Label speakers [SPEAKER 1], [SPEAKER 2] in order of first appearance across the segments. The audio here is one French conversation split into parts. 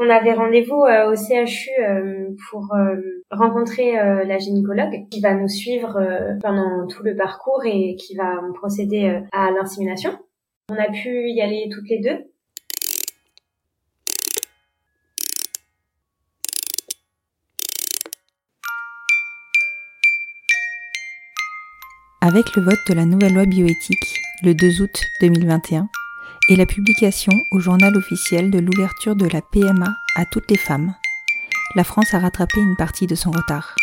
[SPEAKER 1] on avait rendez-vous euh, au CHU euh, pour euh, rencontrer la gynécologue qui va nous suivre pendant tout le parcours et qui va procéder à l'insémination. On a pu y aller toutes les deux.
[SPEAKER 2] Avec le vote de la nouvelle loi bioéthique le 2 août 2021 et la publication au journal officiel de l'ouverture de la PMA à toutes les femmes, la France a rattrapé une partie de son retard.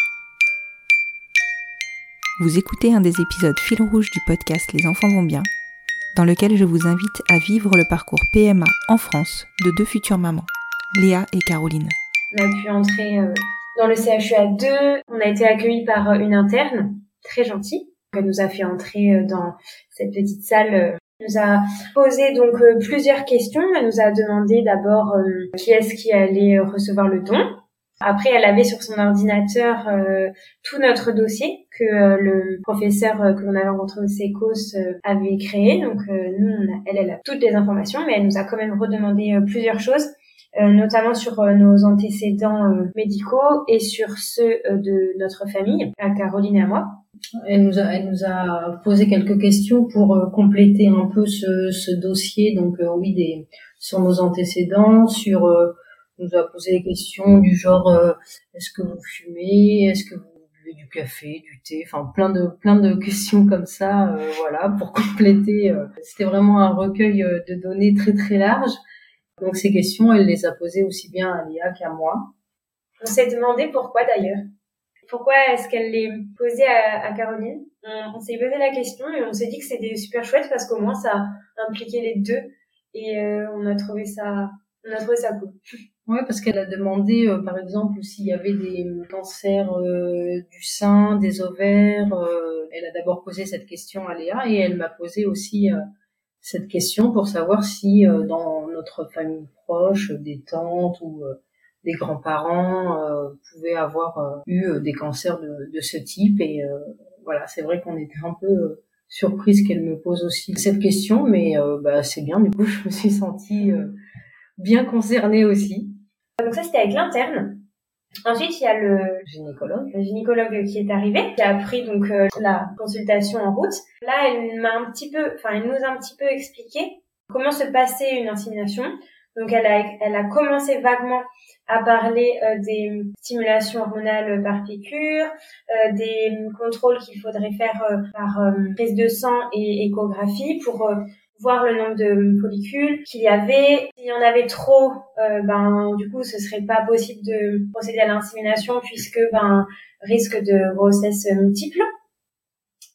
[SPEAKER 2] Vous écoutez un des épisodes fil rouge du podcast Les enfants vont bien, dans lequel je vous invite à vivre le parcours PMA en France de deux futures mamans, Léa et Caroline.
[SPEAKER 1] On a pu entrer euh, dans le CHU à deux. On a été accueillis par euh, une interne très gentille. Elle nous a fait entrer euh, dans cette petite salle. Elle nous a posé donc plusieurs questions. Elle nous a demandé d'abord qui est-ce qui allait recevoir le don. Après, elle avait sur son ordinateur euh, tout notre dossier que euh, le professeur euh, que l'on avait rencontré au SECOS avait créé. Donc, nous, elle, elle a toutes les informations, mais elle nous a quand même redemandé plusieurs choses, notamment sur nos antécédents médicaux et sur ceux de notre famille, à Caroline et à moi.
[SPEAKER 3] Elle nous a, elle nous a posé quelques questions pour compléter un peu ce, ce dossier. Donc, oui, des, sur nos antécédents, sur nous a posé des questions du genre euh, est-ce que vous fumez, est-ce que vous buvez du café, du thé, enfin plein de plein de questions comme ça, euh, voilà, pour compléter. Euh, c'était vraiment un recueil de données très très large. Donc ces questions, elle les a posées aussi bien à Léa qu'à moi.
[SPEAKER 1] On s'est demandé pourquoi d'ailleurs. Pourquoi est-ce qu'elle les posait à, à Caroline? On, s'est posé la question et on s'est dit que c'était super chouette parce qu'au moins ça impliquait les deux et on a trouvé ça on a trouvé ça cool.
[SPEAKER 3] Oui, parce qu'elle a demandé, euh, par exemple, s'il y avait des cancers euh, du sein, des ovaires. Euh, elle a d'abord posé cette question à Léa et elle m'a posé aussi cette question pour savoir si dans notre famille proche, des tantes ou des grands-parents pouvaient avoir eu des cancers de, de, ce type. Et voilà, c'est vrai qu'on était un peu surprise qu'elle me pose aussi cette question, mais bah, c'est bien. Du coup, je me suis sentie bien concernée aussi.
[SPEAKER 1] Donc ça, c'était avec l'interne. Ensuite, il y a le gynécologue, le gynécologue qui est arrivé, qui a pris donc euh, la consultation en route. Là, elle m'a un petit peu, enfin, elle nous a un petit peu expliqué comment se passait une insémination. Donc, elle a, elle a commencé vaguement à parler euh, des stimulations hormonales par piqûre, euh, des contrôles qu'il faudrait faire par prise de sang et échographie pour voir le nombre de follicules qu'il y avait. S'il y en avait trop, euh, ben du coup, ce serait pas possible de procéder à l'insémination puisque ben risque de grossesse multiple.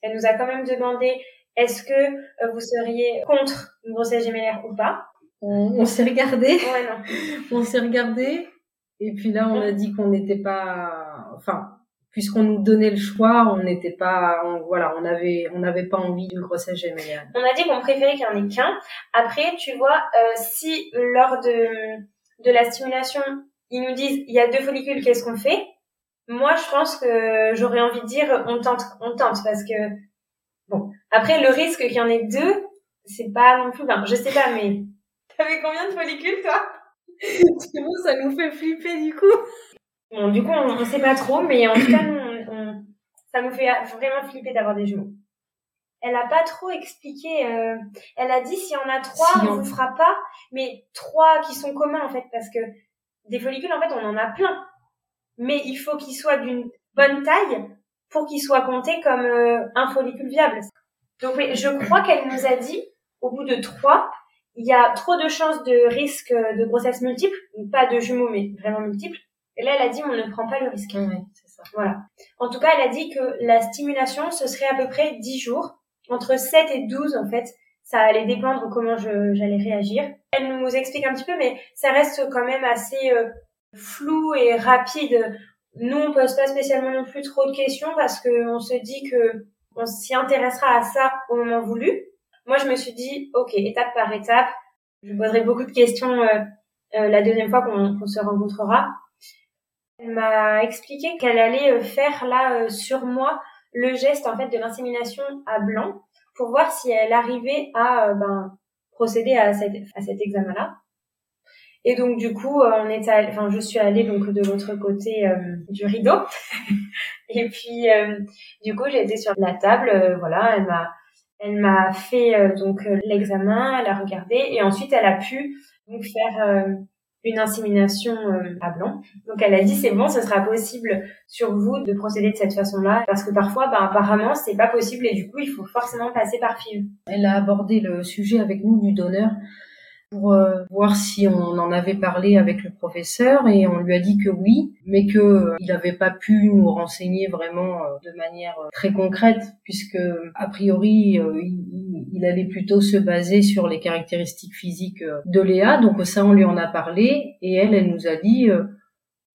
[SPEAKER 1] Elle nous a quand même demandé est-ce que euh, vous seriez contre une grossesse gémellaire ou pas?
[SPEAKER 3] On, on s'est regardé. On s'est regardé et puis là on a dit qu'on n'était pas, enfin puisqu'on nous donnait le choix, on n'était pas, voilà, on avait, on n'avait pas envie d'une grossesse gémellaire.
[SPEAKER 1] On a dit qu'on préférait qu'il n'y en ait qu'un. Après, tu vois, euh, si lors de de la stimulation, ils nous disent il y a deux follicules, qu'est-ce qu'on fait? Moi, je pense que j'aurais envie de dire on tente, on tente, parce que bon. Après, le risque qu'il y en ait deux, c'est pas non plus, ben, je sais pas, mais t'avais combien de follicules, toi
[SPEAKER 3] Nous, ça nous fait flipper du coup.
[SPEAKER 1] Bon, du coup, on, ne sait pas trop, mais en tout cas, on, ça nous fait vraiment flipper d'avoir des jumeaux. Elle a pas trop expliqué. Euh, elle a dit s'il y en a trois, on vous fera pas, mais trois qui sont communs en fait, parce que des follicules en fait, on en a plein, mais il faut qu'ils soient d'une bonne taille pour qu'ils soient comptés comme euh, un follicule viable. Donc je crois qu'elle nous a dit au bout de trois il y a trop de chances de risque de grossesse multiple, pas de jumeaux, mais vraiment multiple. Et là, elle a dit, on ne prend pas le risque.
[SPEAKER 3] Oui, c'est ça.
[SPEAKER 1] Voilà. En tout cas, elle a dit que la stimulation, ce serait à peu près 10 jours, entre 7 et 12 en fait. Ça allait dépendre comment j'allais réagir. Elle nous explique un petit peu, mais ça reste quand même assez euh, flou et rapide. Nous, on pose pas spécialement non plus trop de questions parce qu'on se dit que on s'y intéressera à ça au moment voulu. Moi, je me suis dit, ok, étape par étape, je poserai beaucoup de questions euh, euh, la deuxième fois qu'on se rencontrera. Elle m'a expliqué qu'elle allait euh, faire là sur moi le geste en fait de l'insémination à blanc pour voir si elle arrivait à ben, procéder à, cette, à cet examen-là. Et donc du coup, on est enfin je suis allée donc de l'autre côté du rideau. et puis du coup, j'ai été sur la table, voilà, elle m'a elle m'a fait euh, donc euh, l'examen, elle a regardé et ensuite elle a pu donc faire euh, une insémination à blanc. Donc elle a dit c'est bon, ce sera possible sur vous de procéder de cette façon-là parce que parfois ben apparemment c'est pas possible et du coup il faut forcément passer par FIV.
[SPEAKER 3] Elle a abordé le sujet avec nous du donneur pour euh, voir si on en avait parlé avec le professeur et on lui a dit que oui, mais que euh, il n'avait pas pu nous renseigner vraiment euh, de manière très concrète puisque a priori il, allait plutôt se baser sur les caractéristiques physiques de Léa. Donc ça on lui en a parlé et elle elle nous a dit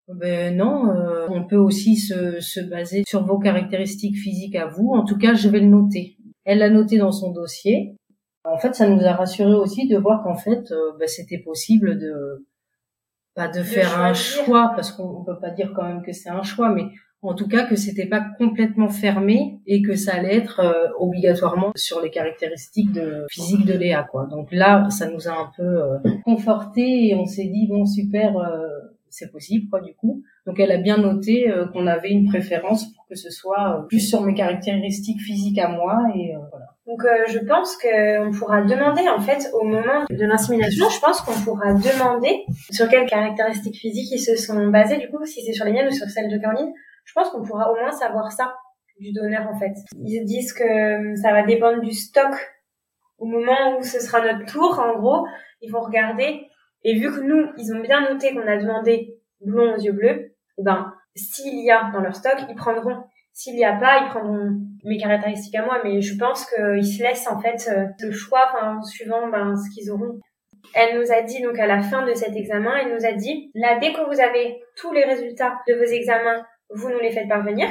[SPEAKER 3] ben non, on peut aussi se, se baser sur vos caractéristiques physiques à vous. En tout cas, je vais le noter. Elle l'a noté dans son dossier en fait, ça nous a rassuré aussi de voir qu'en fait, euh, bah, c'était possible de pas de, faire un choix parce qu'on peut pas dire quand même que c'est un choix, mais en tout cas que c'était pas complètement fermé et que ça allait être euh, obligatoirement sur les caractéristiques de physique de Léa quoi. Donc là, ça nous a un peu euh, conforté et on s'est dit bon super c'est possible quoi du coup. Donc elle a bien noté qu'on avait une préférence pour que ce soit plus sur mes caractéristiques physiques à moi et voilà.
[SPEAKER 1] Donc euh, je pense qu'on pourra demander en fait au moment de l'insémination, je pense qu'on pourra demander sur quelles caractéristiques physiques ils se sont basés du coup, si c'est sur les miennes ou sur celles de Caroline. Je pense qu'on pourra au moins savoir ça du donneur en fait. Ils disent que ça va dépendre du stock au moment où ce sera notre tour. En gros, ils vont regarder et vu que nous, ils ont bien noté qu'on a demandé blond aux yeux bleus, eh ben s'il y a dans leur stock, ils prendront s'il n'y a pas, ils prendront mes caractéristiques à moi, mais je pense qu'ils se laissent en fait euh, le choix, enfin, suivant ben, ce qu'ils auront. Elle nous a dit donc à la fin de cet examen, elle nous a dit là dès que vous avez tous les résultats de vos examens, vous nous les faites parvenir.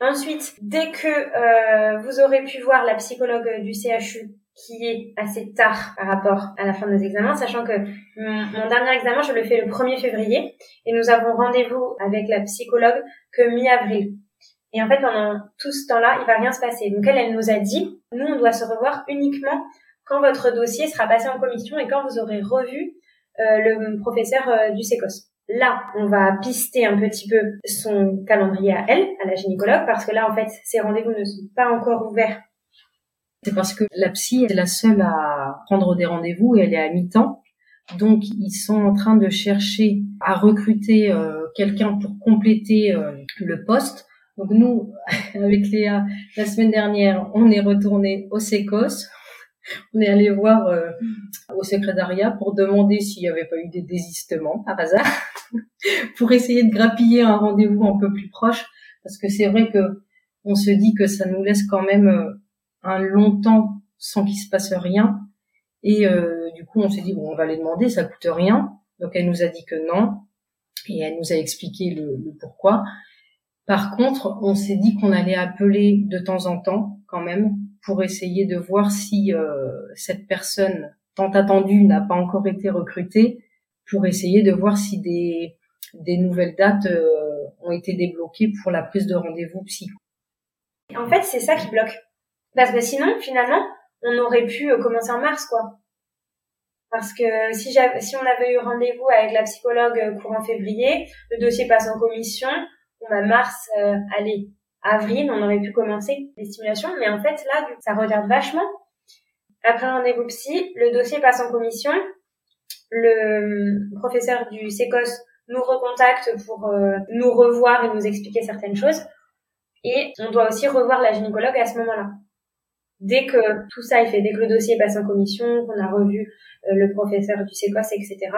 [SPEAKER 1] Ensuite, dès que euh, vous aurez pu voir la psychologue du CHU qui est assez tard par rapport à la fin de nos examens, sachant que mon, dernier examen, je le fais le 1er février et nous avons rendez-vous avec la psychologue que mi-avril. Et en fait, pendant tout ce temps-là, il va rien se passer. Donc elle, elle nous a dit, nous, on doit se revoir uniquement quand votre dossier sera passé en commission et quand vous aurez revu euh, le professeur euh, du SECOS. Là, on va pister un petit peu son calendrier à elle, à la gynécologue, parce que là, en fait, ces rendez-vous ne sont pas encore ouverts.
[SPEAKER 3] C'est parce que la psy est la seule à prendre des rendez-vous et elle est à mi-temps. Donc, ils sont en train de chercher à recruter euh, quelqu'un pour compléter le poste. Donc nous, avec Léa, la semaine dernière, on est retourné au SECOS. On est allé voir euh, au secrétariat pour demander s'il n'y avait pas eu des désistements par hasard, pour essayer de grappiller un rendez-vous un peu plus proche, parce que c'est vrai que on se dit que ça nous laisse quand même euh, un long temps sans qu'il se passe rien. Et euh, du coup, on s'est dit bon, on va les demander, ça coûte rien. Donc elle nous a dit que non, et elle nous a expliqué le, pourquoi. Par contre, on s'est dit qu'on allait appeler de temps en temps quand même pour essayer de voir si euh, cette personne tant attendue n'a pas encore été recrutée, pour essayer de voir si des, des nouvelles dates euh, ont été débloquées pour la prise de rendez-vous psy.
[SPEAKER 1] En fait, c'est ça qui bloque. Parce que sinon, finalement, on aurait pu euh, commencer en mars, quoi. Parce que si, si on avait eu rendez-vous avec la psychologue courant février, le dossier passe en commission, on a mars, euh, allez, avril, on aurait pu commencer les stimulations, mais en fait là, ça regarde vachement. Après un rendez-vous psy, le dossier passe en commission, le professeur du SECOS nous recontacte pour euh, nous revoir et nous expliquer certaines choses, et on doit aussi revoir la gynécologue à ce moment-là. Dès que tout ça est fait, dès que le dossier passe en commission, qu'on a revu euh, le professeur du SECOS, etc.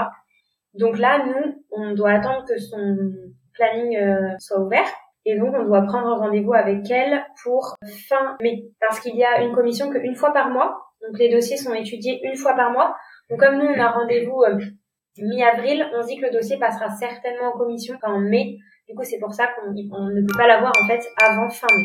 [SPEAKER 1] Donc là, nous, on doit attendre que son planning euh, soit ouvert. Et donc, on doit prendre rendez-vous avec elle pour fin mai. Parce qu'il y a une commission qu'une fois par mois. Donc, les dossiers sont étudiés une fois par mois. Donc, comme nous, on a rendez-vous euh, mi-avril, on dit que le dossier passera certainement en commission en mai. Du coup, c'est pour ça qu'on ne peut pas l'avoir, en fait, avant fin mai.